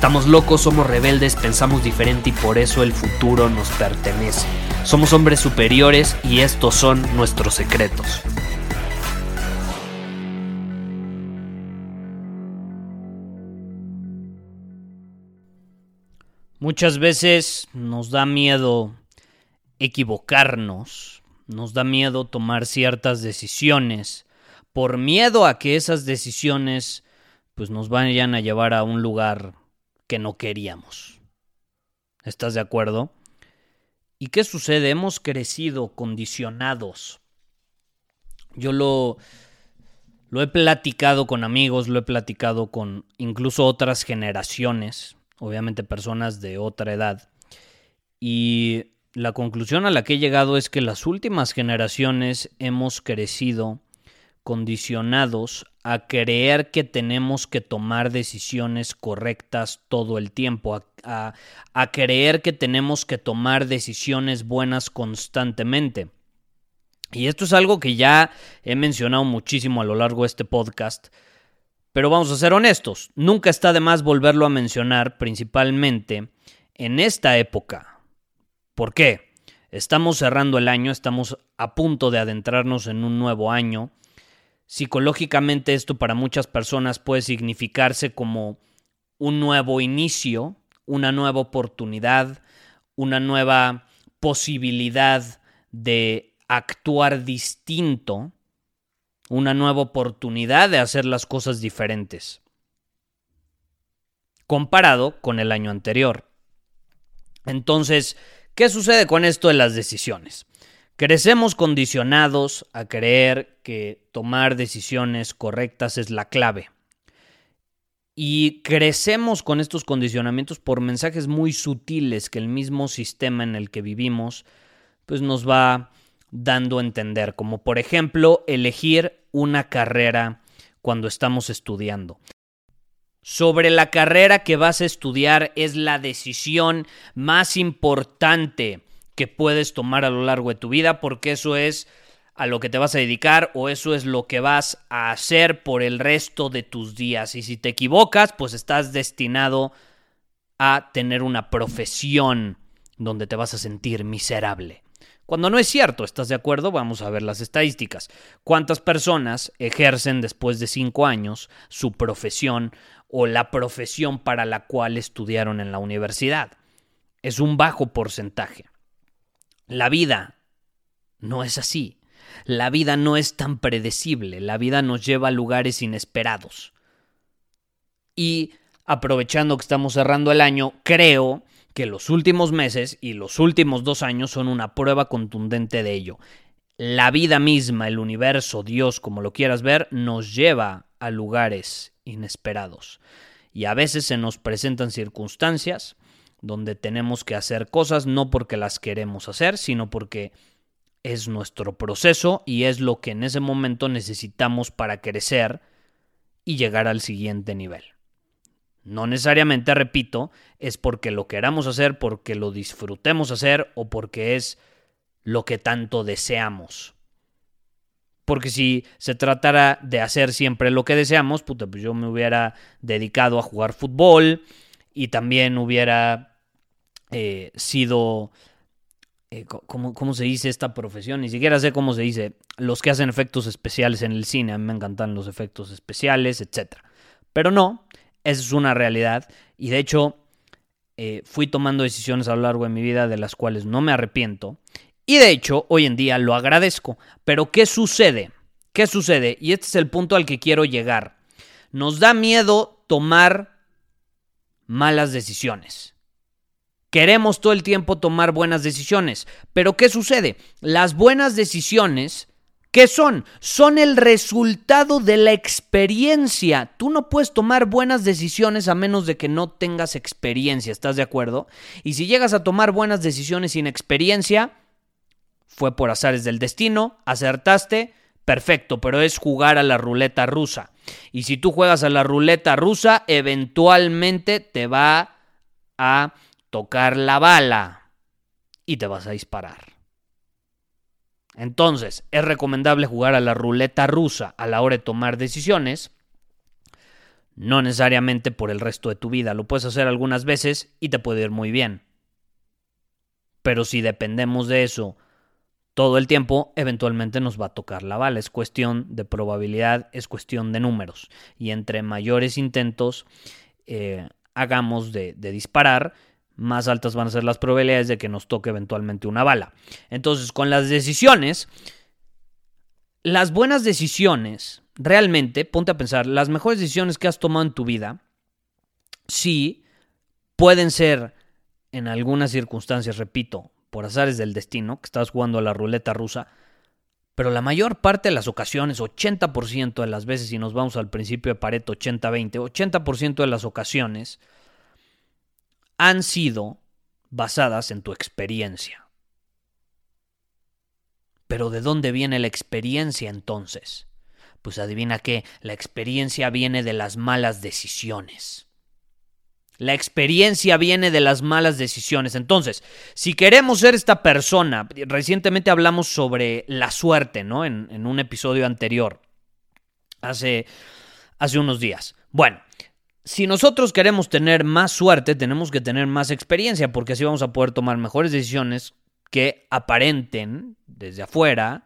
Estamos locos, somos rebeldes, pensamos diferente y por eso el futuro nos pertenece. Somos hombres superiores y estos son nuestros secretos. Muchas veces nos da miedo equivocarnos, nos da miedo tomar ciertas decisiones, por miedo a que esas decisiones pues nos vayan a llevar a un lugar que no queríamos. ¿Estás de acuerdo? ¿Y qué sucede? Hemos crecido condicionados. Yo lo, lo he platicado con amigos, lo he platicado con incluso otras generaciones obviamente personas de otra edad. Y la conclusión a la que he llegado es que las últimas generaciones hemos crecido condicionados a creer que tenemos que tomar decisiones correctas todo el tiempo, a, a, creer que tenemos que tomar decisiones buenas constantemente. Y esto es algo que ya he mencionado muchísimo a lo largo de este podcast, pero vamos a ser honestos, nunca está de más volverlo a mencionar, principalmente en esta época. ¿Por qué? Estamos cerrando el año, estamos a punto de adentrarnos en un nuevo año. Psicológicamente esto para muchas personas puede significarse como un nuevo inicio, una nueva oportunidad, una nueva posibilidad de actuar distinto una nueva oportunidad de hacer las cosas diferentes, comparado con el año anterior. Entonces, ¿qué sucede con esto de las decisiones? Crecemos condicionados a creer que tomar decisiones correctas es la clave. Y crecemos con estos condicionamientos por mensajes muy sutiles que el mismo sistema en el que vivimos pues nos va dando a entender, como por ejemplo elegir una carrera cuando estamos estudiando. Sobre la carrera que vas a estudiar es la decisión más importante que puedes tomar a lo largo de tu vida porque eso es a lo que te vas a dedicar o eso es lo que vas a hacer por el resto de tus días. Y si te equivocas, pues estás destinado a tener una profesión donde te vas a sentir miserable. Cuando no es cierto, ¿estás de acuerdo? Vamos a ver las estadísticas. ¿Cuántas personas ejercen después de cinco años su profesión o la profesión para la cual estudiaron en la universidad? Es un bajo porcentaje. La vida no es así. La vida no es tan predecible. La vida nos lleva a lugares inesperados. Y aprovechando que estamos cerrando el año, creo que los últimos meses y los últimos dos años son una prueba contundente de ello. La vida misma, el universo, Dios, como lo quieras ver, nos lleva a lugares inesperados. Y a veces se nos presentan circunstancias donde tenemos que hacer cosas no porque las queremos hacer, sino porque es nuestro proceso y es lo que en ese momento necesitamos para crecer y llegar al siguiente nivel. No necesariamente, repito, es porque lo queramos hacer, porque lo disfrutemos hacer o porque es lo que tanto deseamos. Porque si se tratara de hacer siempre lo que deseamos, puta, pues yo me hubiera dedicado a jugar fútbol y también hubiera eh, sido... Eh, ¿cómo, ¿Cómo se dice esta profesión? Ni siquiera sé cómo se dice. Los que hacen efectos especiales en el cine. A mí me encantan los efectos especiales, etc. Pero no, esa es una realidad. Y de hecho, eh, fui tomando decisiones a lo largo de mi vida de las cuales no me arrepiento. Y de hecho, hoy en día lo agradezco. Pero ¿qué sucede? ¿Qué sucede? Y este es el punto al que quiero llegar. Nos da miedo tomar malas decisiones. Queremos todo el tiempo tomar buenas decisiones. Pero ¿qué sucede? Las buenas decisiones, ¿qué son? Son el resultado de la experiencia. Tú no puedes tomar buenas decisiones a menos de que no tengas experiencia, ¿estás de acuerdo? Y si llegas a tomar buenas decisiones sin experiencia, fue por azares del destino, acertaste, perfecto, pero es jugar a la ruleta rusa. Y si tú juegas a la ruleta rusa, eventualmente te va a tocar la bala y te vas a disparar. Entonces, es recomendable jugar a la ruleta rusa a la hora de tomar decisiones, no necesariamente por el resto de tu vida. Lo puedes hacer algunas veces y te puede ir muy bien. Pero si dependemos de eso todo el tiempo, eventualmente nos va a tocar la bala. Es cuestión de probabilidad, es cuestión de números. Y entre mayores intentos eh, hagamos de disparar, más altas van a ser las probabilidades de que nos toque eventualmente una bala. Entonces, con las decisiones, las buenas decisiones, realmente, ponte a pensar, las mejores decisiones que has tomado en tu vida, sí, pueden ser en algunas circunstancias, repito, por azares del destino, que estás jugando a la ruleta rusa, pero la mayor parte de las ocasiones, 80% de las veces, si nos vamos al principio de Pareto 80-20, 80% de las ocasiones, han sido basadas en tu experiencia. Pero ¿de dónde viene la experiencia entonces? Pues adivina qué, la experiencia viene de las malas decisiones. La experiencia viene de las malas decisiones. Entonces, si queremos ser esta persona, recientemente hablamos sobre la suerte, ¿no? En, un episodio anterior, hace, hace unos días. Bueno, si nosotros queremos tener más suerte, tenemos que tener más experiencia, porque así vamos a poder tomar mejores decisiones que aparenten desde afuera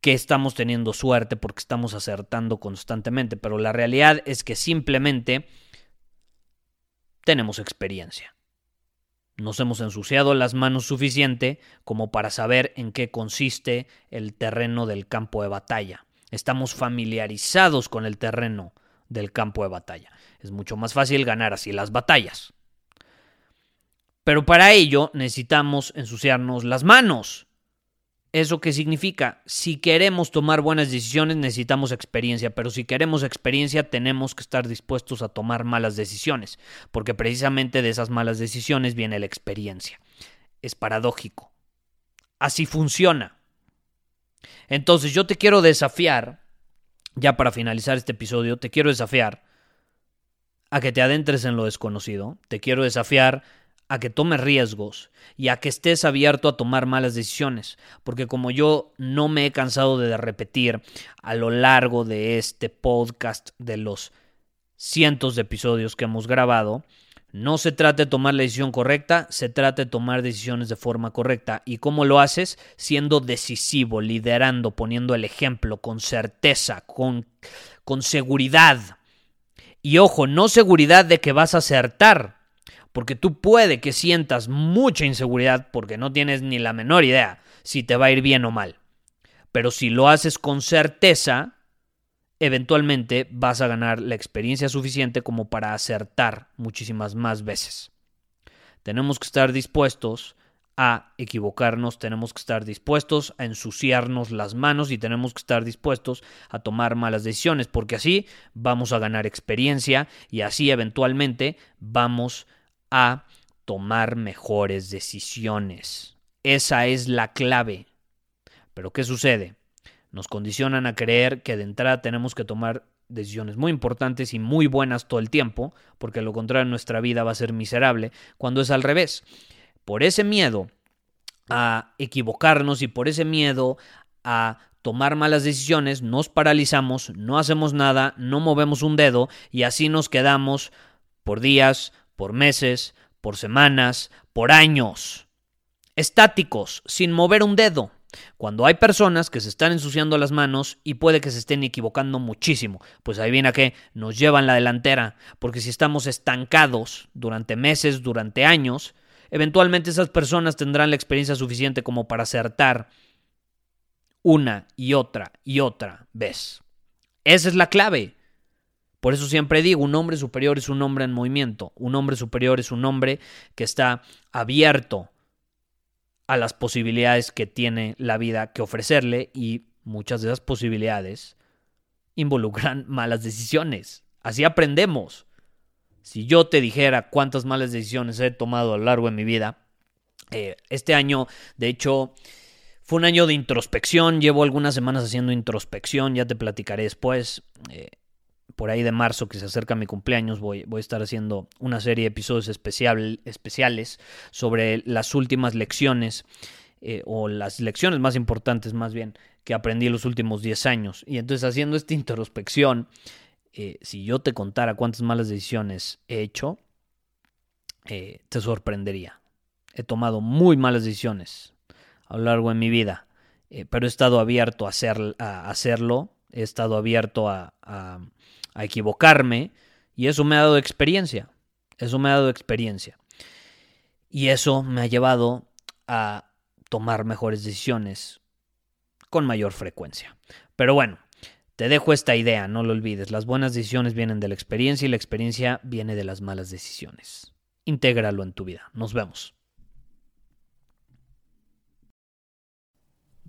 que estamos teniendo suerte porque estamos acertando constantemente, pero la realidad es que simplemente tenemos experiencia. Nos hemos ensuciado las manos suficiente como para saber en qué consiste el terreno del campo de batalla. Estamos familiarizados con el terreno del campo de batalla. Es mucho más fácil ganar así las batallas. Pero para ello necesitamos ensuciarnos las manos. ¿Eso qué significa? Si queremos tomar buenas decisiones necesitamos experiencia, pero si queremos experiencia tenemos que estar dispuestos a tomar malas decisiones, porque precisamente de esas malas decisiones viene la experiencia. Es paradójico. Así funciona. Entonces yo te quiero desafiar ya para finalizar este episodio, te quiero desafiar a que te adentres en lo desconocido, te quiero desafiar a que tomes riesgos y a que estés abierto a tomar malas decisiones, porque como yo no me he cansado de repetir a lo largo de este podcast de los cientos de episodios que hemos grabado, no se trata de tomar la decisión correcta, se trata de tomar decisiones de forma correcta. ¿Y cómo lo haces? Siendo decisivo, liderando, poniendo el ejemplo, con certeza, con, con seguridad. Y ojo, no seguridad de que vas a acertar, porque tú puede que sientas mucha inseguridad porque no tienes ni la menor idea si te va a ir bien o mal. Pero si lo haces con certeza, eventualmente vas a ganar la experiencia suficiente como para acertar muchísimas más veces. Tenemos que estar dispuestos a equivocarnos, tenemos que estar dispuestos a ensuciarnos las manos y tenemos que estar dispuestos a tomar malas decisiones, porque así vamos a ganar experiencia y así eventualmente vamos a tomar mejores decisiones. Esa es la clave. Pero ¿qué sucede? Nos condicionan a creer que de entrada tenemos que tomar decisiones muy importantes y muy buenas todo el tiempo, porque lo contrario nuestra vida va a ser miserable, cuando es al revés. Por ese miedo a equivocarnos y por ese miedo a tomar malas decisiones, nos paralizamos, no hacemos nada, no movemos un dedo y así nos quedamos por días, por meses, por semanas, por años, estáticos, sin mover un dedo. Cuando hay personas que se están ensuciando las manos y puede que se estén equivocando muchísimo, pues ahí viene a que nos llevan la delantera, porque si estamos estancados durante meses, durante años, eventualmente esas personas tendrán la experiencia suficiente como para acertar una y otra y otra vez. Esa es la clave. Por eso siempre digo, un hombre superior es un hombre en movimiento, un hombre superior es un hombre que está abierto a las posibilidades que tiene la vida que ofrecerle y muchas de esas posibilidades involucran malas decisiones. Así aprendemos. Si yo te dijera cuántas malas decisiones he tomado a lo largo de mi vida, eh, este año, de hecho, fue un año de introspección. Llevo algunas semanas haciendo introspección, ya te platicaré después. Eh, por ahí de marzo, que se acerca mi cumpleaños, voy, voy a estar haciendo una serie de episodios especial, especiales sobre las últimas lecciones, eh, o las lecciones más importantes más bien, que aprendí en los últimos 10 años. Y entonces haciendo esta introspección, eh, si yo te contara cuántas malas decisiones he hecho, eh, te sorprendería. He tomado muy malas decisiones a lo largo de mi vida, pero he estado abierto a, hacer, a hacerlo, he estado abierto a a equivocarme y eso me ha dado experiencia. Eso me ha dado experiencia. Y eso me ha llevado a tomar mejores decisiones con mayor frecuencia. Pero bueno, te dejo esta idea, no lo olvides. Las buenas decisiones vienen de la experiencia y la experiencia viene de las malas decisiones. Intégralo en tu vida. Nos vemos.